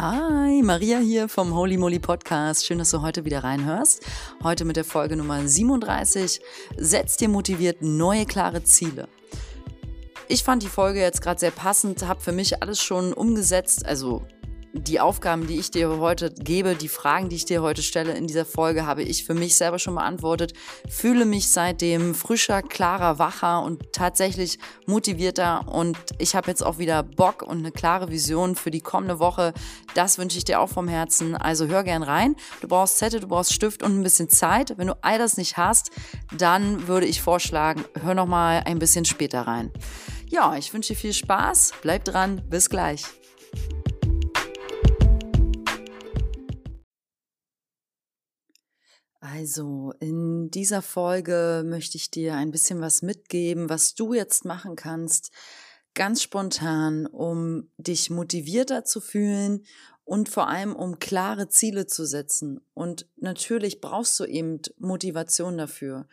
Hi, Maria hier vom Holy Moly Podcast. Schön, dass du heute wieder reinhörst. Heute mit der Folge Nummer 37. Setz dir motiviert neue klare Ziele. Ich fand die Folge jetzt gerade sehr passend, habe für mich alles schon umgesetzt, also die Aufgaben, die ich dir heute gebe, die Fragen, die ich dir heute stelle in dieser Folge, habe ich für mich selber schon beantwortet. Fühle mich seitdem frischer, klarer, wacher und tatsächlich motivierter. Und ich habe jetzt auch wieder Bock und eine klare Vision für die kommende Woche. Das wünsche ich dir auch vom Herzen. Also hör gern rein. Du brauchst Zettel, du brauchst Stift und ein bisschen Zeit. Wenn du all das nicht hast, dann würde ich vorschlagen, hör noch mal ein bisschen später rein. Ja, ich wünsche dir viel Spaß. Bleib dran. Bis gleich. Also, in dieser Folge möchte ich dir ein bisschen was mitgeben, was du jetzt machen kannst, ganz spontan, um dich motivierter zu fühlen und vor allem um klare Ziele zu setzen. Und natürlich brauchst du eben Motivation dafür.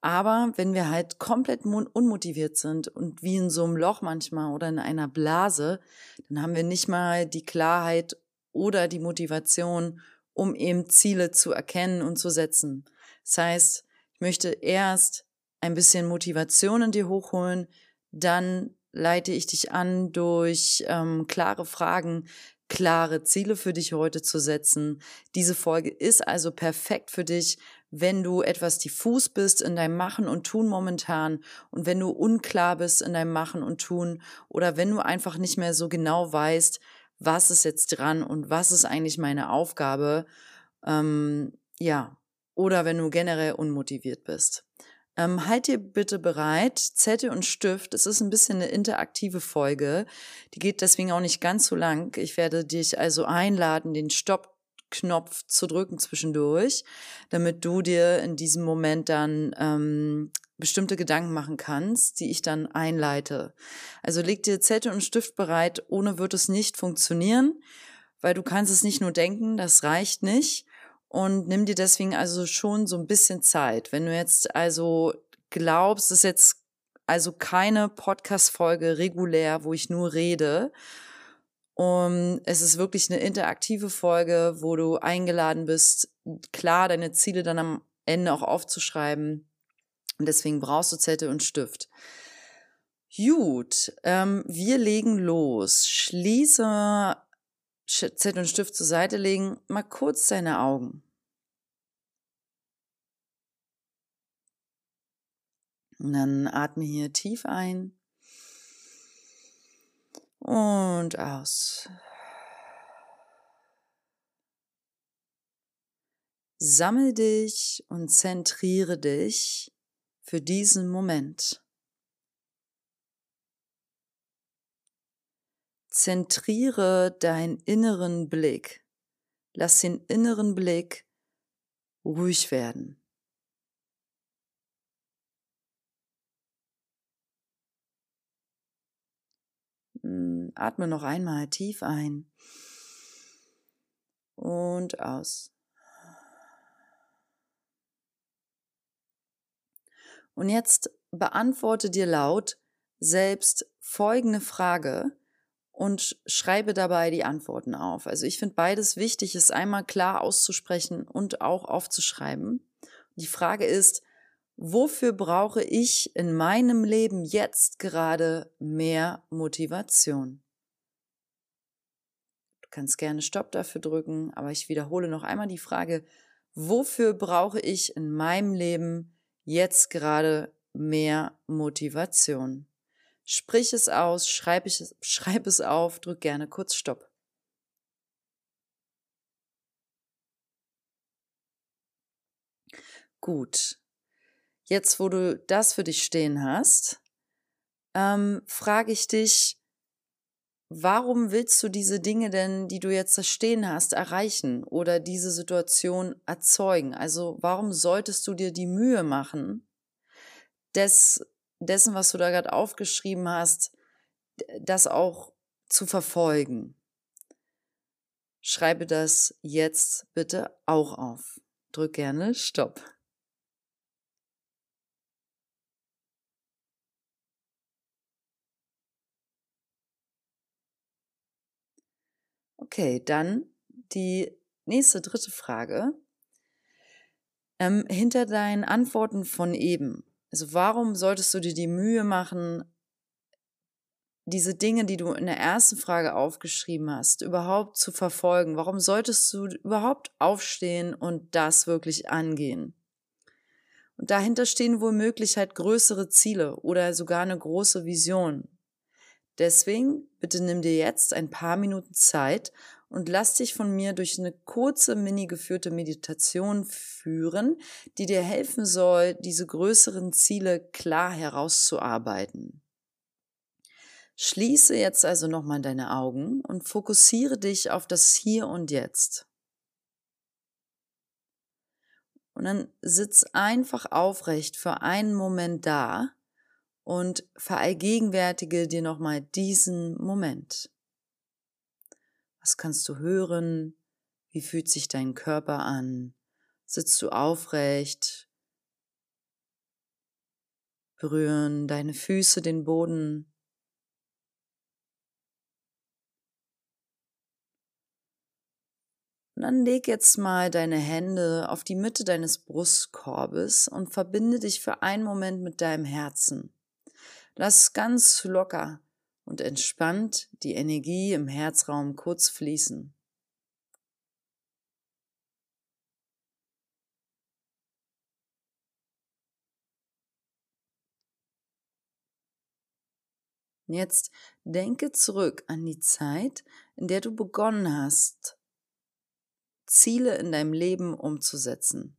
Aber wenn wir halt komplett unmotiviert sind und wie in so einem Loch manchmal oder in einer Blase, dann haben wir nicht mal die Klarheit oder die Motivation, um eben Ziele zu erkennen und zu setzen. Das heißt, ich möchte erst ein bisschen Motivation in dir hochholen, dann leite ich dich an, durch ähm, klare Fragen klare Ziele für dich heute zu setzen. Diese Folge ist also perfekt für dich, wenn du etwas diffus bist in deinem Machen und Tun momentan und wenn du unklar bist in deinem Machen und Tun oder wenn du einfach nicht mehr so genau weißt, was ist jetzt dran und was ist eigentlich meine Aufgabe. Ähm, ja, oder wenn du generell unmotiviert bist. Ähm, halt dir bitte bereit, Zettel und Stift. Es ist ein bisschen eine interaktive Folge. Die geht deswegen auch nicht ganz so lang. Ich werde dich also einladen, den Stopp-Knopf zu drücken zwischendurch, damit du dir in diesem Moment dann ähm, bestimmte Gedanken machen kannst, die ich dann einleite. Also leg dir Zettel und Stift bereit, ohne wird es nicht funktionieren, weil du kannst es nicht nur denken, das reicht nicht. Und nimm dir deswegen also schon so ein bisschen Zeit. Wenn du jetzt also glaubst, es ist jetzt also keine Podcast-Folge regulär, wo ich nur rede. Und es ist wirklich eine interaktive Folge, wo du eingeladen bist, klar deine Ziele dann am Ende auch aufzuschreiben und deswegen brauchst du Zettel und Stift. Gut, ähm, wir legen los. Schließe Zettel und Stift zur Seite legen. Mal kurz deine Augen. Und dann atme hier tief ein und aus. Sammel dich und zentriere dich für diesen Moment. Zentriere deinen inneren Blick. Lass den inneren Blick ruhig werden. Hm, atme noch einmal tief ein und aus. Und jetzt beantworte dir laut selbst folgende Frage und schreibe dabei die Antworten auf. Also ich finde beides wichtig, es einmal klar auszusprechen und auch aufzuschreiben. Die Frage ist, wofür brauche ich in meinem Leben jetzt gerade mehr Motivation? Du kannst gerne Stopp dafür drücken, aber ich wiederhole noch einmal die Frage, wofür brauche ich in meinem Leben jetzt gerade mehr Motivation. Sprich es aus, schreib, ich, schreib es auf, drück gerne kurz Stopp. Gut. Jetzt, wo du das für dich stehen hast, ähm, frage ich dich, warum willst du diese Dinge denn, die du jetzt da stehen hast, erreichen oder diese Situation erzeugen? Also warum solltest du dir die Mühe machen, des, dessen, was du da gerade aufgeschrieben hast, das auch zu verfolgen? Schreibe das jetzt bitte auch auf. Drück gerne Stopp. Okay, dann die nächste dritte Frage. Ähm, hinter deinen Antworten von eben. Also warum solltest du dir die Mühe machen, diese Dinge, die du in der ersten Frage aufgeschrieben hast, überhaupt zu verfolgen? Warum solltest du überhaupt aufstehen und das wirklich angehen? Und dahinter stehen womöglich halt größere Ziele oder sogar eine große Vision. Deswegen bitte nimm dir jetzt ein paar Minuten Zeit und lass dich von mir durch eine kurze mini geführte Meditation führen, die dir helfen soll, diese größeren Ziele klar herauszuarbeiten. Schließe jetzt also nochmal deine Augen und fokussiere dich auf das Hier und Jetzt. Und dann sitz einfach aufrecht für einen Moment da und verallgegenwärtige dir nochmal diesen Moment. Was kannst du hören? Wie fühlt sich dein Körper an? Sitzt du aufrecht? Berühren deine Füße den Boden? Und dann leg jetzt mal deine Hände auf die Mitte deines Brustkorbes und verbinde dich für einen Moment mit deinem Herzen. Lass ganz locker und entspannt die Energie im Herzraum kurz fließen. Jetzt denke zurück an die Zeit, in der du begonnen hast, Ziele in deinem Leben umzusetzen.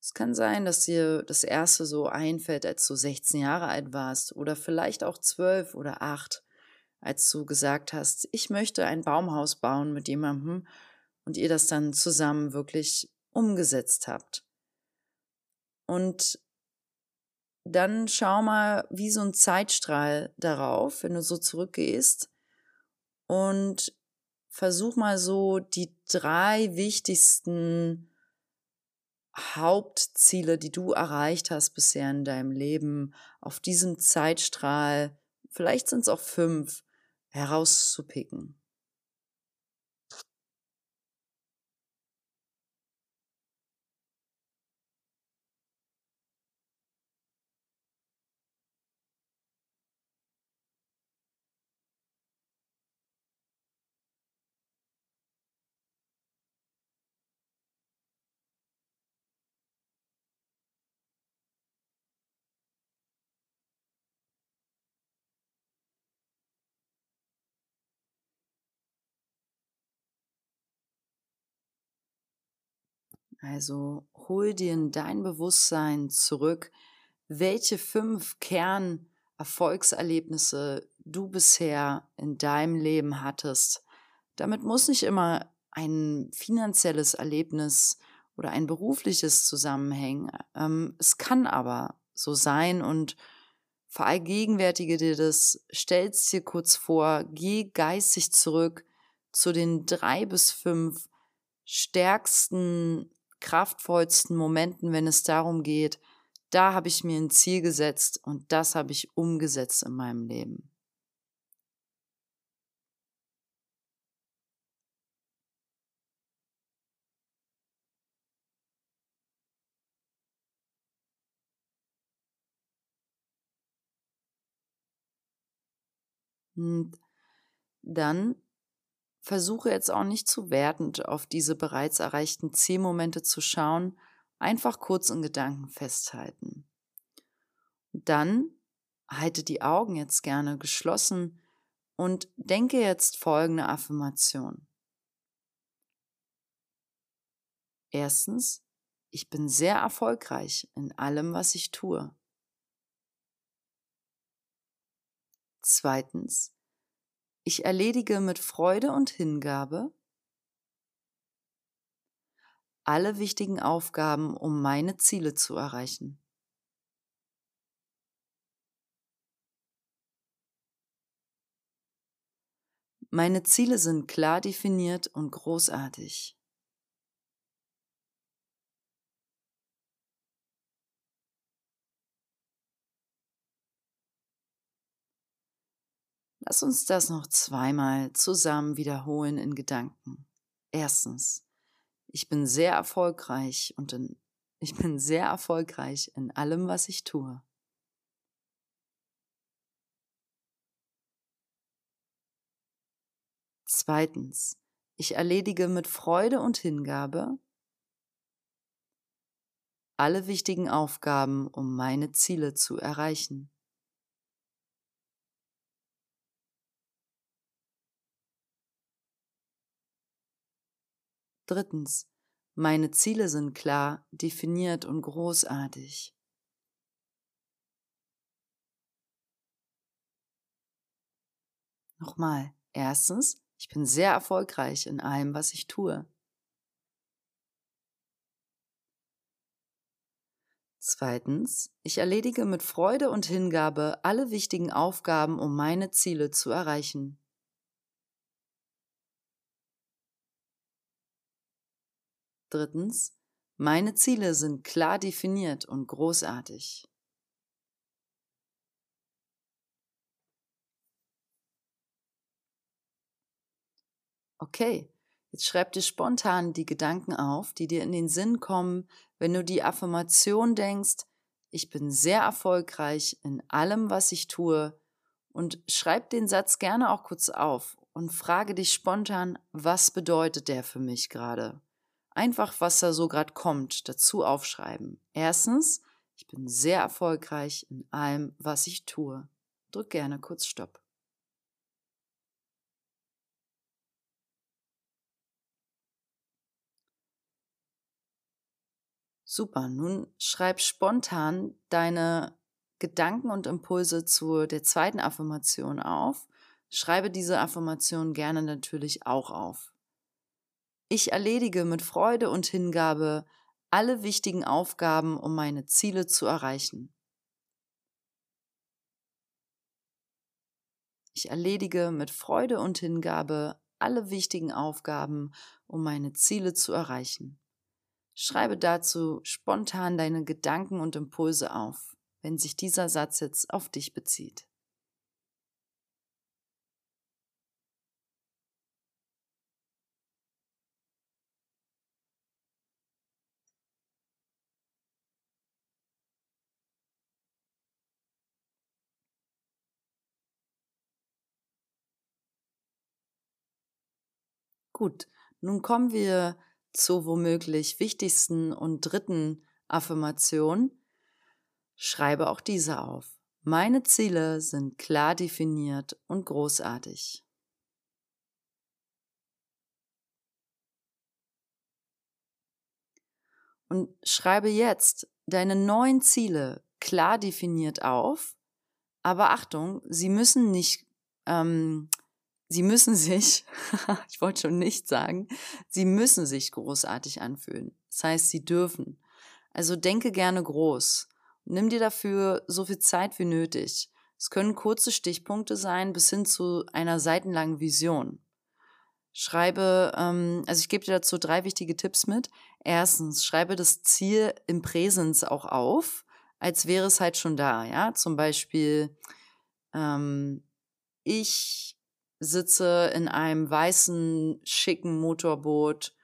Es kann sein, dass dir das erste so einfällt, als du 16 Jahre alt warst oder vielleicht auch 12 oder 8, als du gesagt hast, ich möchte ein Baumhaus bauen mit jemandem und ihr das dann zusammen wirklich umgesetzt habt. Und dann schau mal wie so ein Zeitstrahl darauf, wenn du so zurückgehst und versuch mal so die drei wichtigsten Hauptziele, die du erreicht hast bisher in deinem Leben, auf diesem Zeitstrahl, vielleicht sind es auch fünf, herauszupicken. Also hol dir in dein Bewusstsein zurück, welche fünf Kernerfolgserlebnisse du bisher in deinem Leben hattest. Damit muss nicht immer ein finanzielles Erlebnis oder ein berufliches zusammenhängen. Ähm, es kann aber so sein und verallgegenwärtige dir das, stell's dir kurz vor, geh geistig zurück zu den drei bis fünf stärksten kraftvollsten Momenten, wenn es darum geht, da habe ich mir ein Ziel gesetzt und das habe ich umgesetzt in meinem Leben. Und dann Versuche jetzt auch nicht zu wertend auf diese bereits erreichten Zielmomente zu schauen, einfach kurz in Gedanken festhalten. Dann halte die Augen jetzt gerne geschlossen und denke jetzt folgende Affirmation. Erstens, ich bin sehr erfolgreich in allem, was ich tue. Zweitens, ich erledige mit Freude und Hingabe alle wichtigen Aufgaben, um meine Ziele zu erreichen. Meine Ziele sind klar definiert und großartig. Lass uns das noch zweimal zusammen wiederholen in Gedanken. Erstens, ich bin sehr erfolgreich und in, ich bin sehr erfolgreich in allem, was ich tue. Zweitens, ich erledige mit Freude und Hingabe alle wichtigen Aufgaben, um meine Ziele zu erreichen. Drittens, meine Ziele sind klar, definiert und großartig. Nochmal. Erstens, ich bin sehr erfolgreich in allem, was ich tue. Zweitens, ich erledige mit Freude und Hingabe alle wichtigen Aufgaben, um meine Ziele zu erreichen. Drittens, meine Ziele sind klar definiert und großartig. Okay, jetzt schreib dir spontan die Gedanken auf, die dir in den Sinn kommen, wenn du die Affirmation denkst, ich bin sehr erfolgreich in allem, was ich tue, und schreib den Satz gerne auch kurz auf und frage dich spontan, was bedeutet der für mich gerade? Einfach, was da so gerade kommt, dazu aufschreiben. Erstens, ich bin sehr erfolgreich in allem, was ich tue. Drück gerne kurz Stopp. Super, nun schreib spontan deine Gedanken und Impulse zu der zweiten Affirmation auf. Schreibe diese Affirmation gerne natürlich auch auf. Ich erledige mit Freude und Hingabe alle wichtigen Aufgaben, um meine Ziele zu erreichen. Ich erledige mit Freude und Hingabe alle wichtigen Aufgaben, um meine Ziele zu erreichen. Schreibe dazu spontan deine Gedanken und Impulse auf, wenn sich dieser Satz jetzt auf dich bezieht. Gut, nun kommen wir zur womöglich wichtigsten und dritten Affirmation, schreibe auch diese auf. Meine Ziele sind klar definiert und großartig. Und schreibe jetzt deine neuen Ziele klar definiert auf. Aber Achtung, sie müssen nicht ähm, sie müssen sich, ich wollte schon nicht sagen, sie müssen sich großartig anfühlen. Das heißt, sie dürfen. Also denke gerne groß. Nimm dir dafür so viel Zeit wie nötig. Es können kurze Stichpunkte sein bis hin zu einer seitenlangen Vision. Schreibe, ähm, also ich gebe dir dazu drei wichtige Tipps mit. Erstens, schreibe das Ziel im Präsens auch auf, als wäre es halt schon da. Ja, zum Beispiel, ähm, ich sitze in einem weißen, schicken Motorboot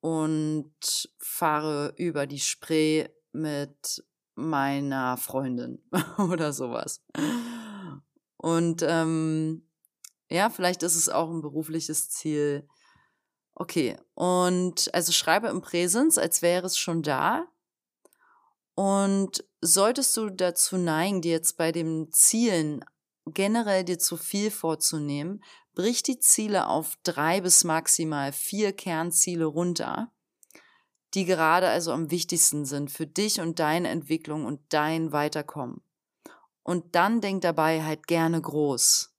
und fahre über die Spree mit meiner Freundin oder sowas. Und ähm, ja, vielleicht ist es auch ein berufliches Ziel. Okay, und also schreibe im Präsens, als wäre es schon da. Und solltest du dazu neigen, dir jetzt bei den Zielen generell dir zu viel vorzunehmen, brich die Ziele auf drei bis maximal vier Kernziele runter, die gerade also am wichtigsten sind für dich und deine Entwicklung und dein Weiterkommen. Und dann denk dabei halt gerne groß.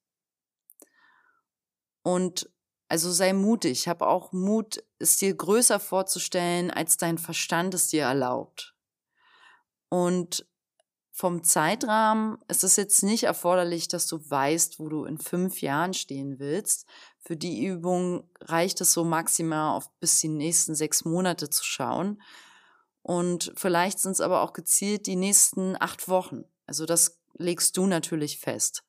Und also sei mutig, hab auch Mut, es dir größer vorzustellen, als dein Verstand es dir erlaubt. Und vom Zeitrahmen ist es jetzt nicht erforderlich, dass du weißt, wo du in fünf Jahren stehen willst. Für die Übung reicht es so maximal auf bis die nächsten sechs Monate zu schauen. Und vielleicht sind es aber auch gezielt die nächsten acht Wochen. Also das legst du natürlich fest.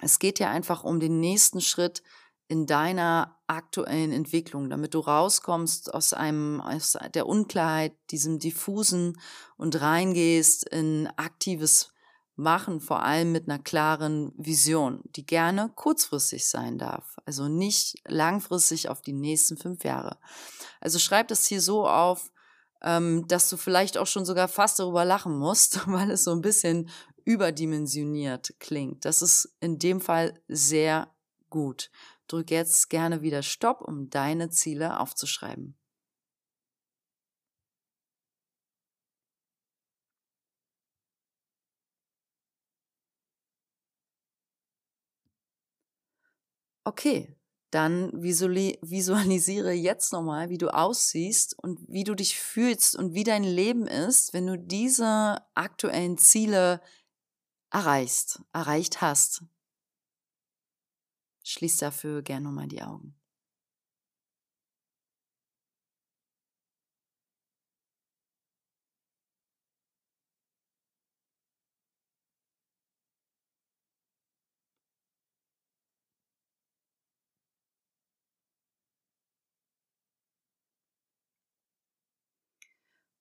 Es geht ja einfach um den nächsten Schritt in deiner aktuellen Entwicklung, damit du rauskommst aus einem, aus der Unklarheit, diesem diffusen und reingehst in aktives Machen, vor allem mit einer klaren Vision, die gerne kurzfristig sein darf, also nicht langfristig auf die nächsten fünf Jahre. Also schreib das hier so auf, ähm, dass du vielleicht auch schon sogar fast darüber lachen musst, weil es so ein bisschen überdimensioniert klingt. Das ist in dem Fall sehr gut. Drück jetzt gerne wieder Stopp, um deine Ziele aufzuschreiben. Okay, dann visualisiere jetzt nochmal, wie du aussiehst und wie du dich fühlst und wie dein Leben ist, wenn du diese aktuellen Ziele erreichst, erreicht hast. Schließ dafür gerne nochmal die Augen.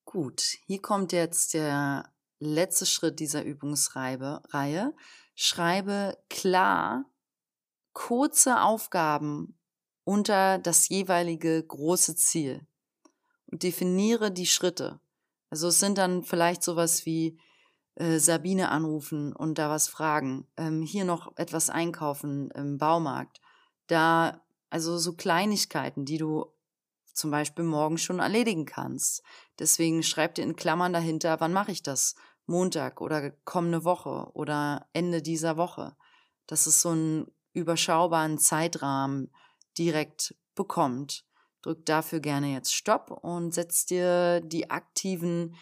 Gut, hier kommt jetzt der letzte Schritt dieser Übungsreihe. Schreibe klar kurze Aufgaben unter das jeweilige große Ziel und definiere die Schritte. Also es sind dann vielleicht sowas wie äh, Sabine anrufen und da was fragen, ähm, hier noch etwas einkaufen im Baumarkt, da also so Kleinigkeiten, die du zum Beispiel morgen schon erledigen kannst. Deswegen schreib dir in Klammern dahinter, wann mache ich das? Montag oder kommende Woche oder Ende dieser Woche. Dass es so einen überschaubaren Zeitrahmen direkt bekommt. Drück dafür gerne jetzt Stopp und setz dir die aktiven,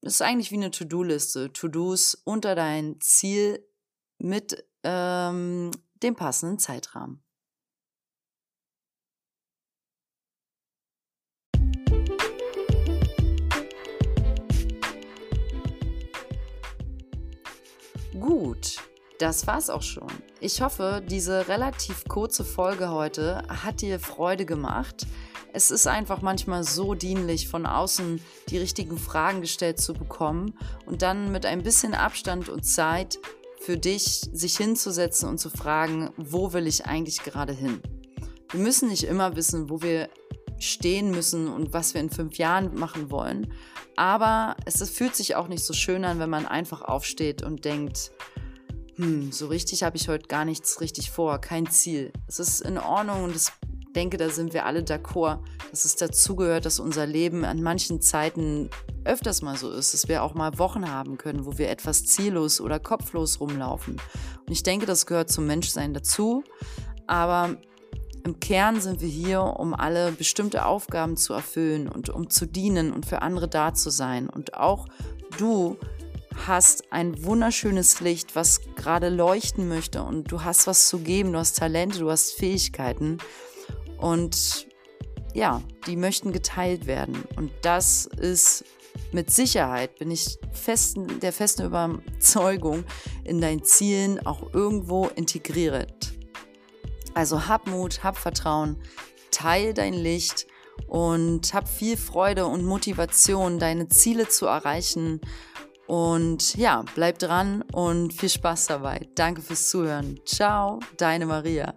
das ist eigentlich wie eine To-Do-Liste, To-Dos unter dein Ziel mit ähm, dem passenden Zeitrahmen. Gut, das war's auch schon. Ich hoffe, diese relativ kurze Folge heute hat dir Freude gemacht. Es ist einfach manchmal so dienlich, von außen die richtigen Fragen gestellt zu bekommen und dann mit ein bisschen Abstand und Zeit für dich sich hinzusetzen und zu fragen, wo will ich eigentlich gerade hin? Wir müssen nicht immer wissen, wo wir stehen müssen und was wir in fünf Jahren machen wollen. Aber es, fühlt sich auch nicht so schön an, wenn man einfach aufsteht und denkt, hm, so richtig habe ich heute gar nichts richtig vor, kein Ziel. Es ist in Ordnung und ich denke, da sind wir alle d'accord, dass es dazugehört, dass unser Leben an manchen Zeiten öfters mal so ist, dass wir auch mal Wochen haben können, wo wir etwas ziellos oder kopflos rumlaufen. Und ich denke, das gehört zum Menschsein dazu. Aber im Kern sind wir hier, um alle bestimmte Aufgaben zu erfüllen und um zu dienen und für andere da zu sein. Und auch du hast ein wunderschönes Licht, was gerade leuchten möchte und du hast was zu geben, du hast Talente, du hast Fähigkeiten und ja, die möchten geteilt werden. Und das ist mit Sicherheit, bin ich festen, der festen Überzeugung, in deinen Zielen auch irgendwo integriert. Also hab Mut, hab Vertrauen, teil dein Licht und hab viel Freude und Motivation, deine Ziele zu erreichen. Und ja, bleib dran und viel Spaß dabei. Danke fürs Zuhören. Ciao, deine Maria.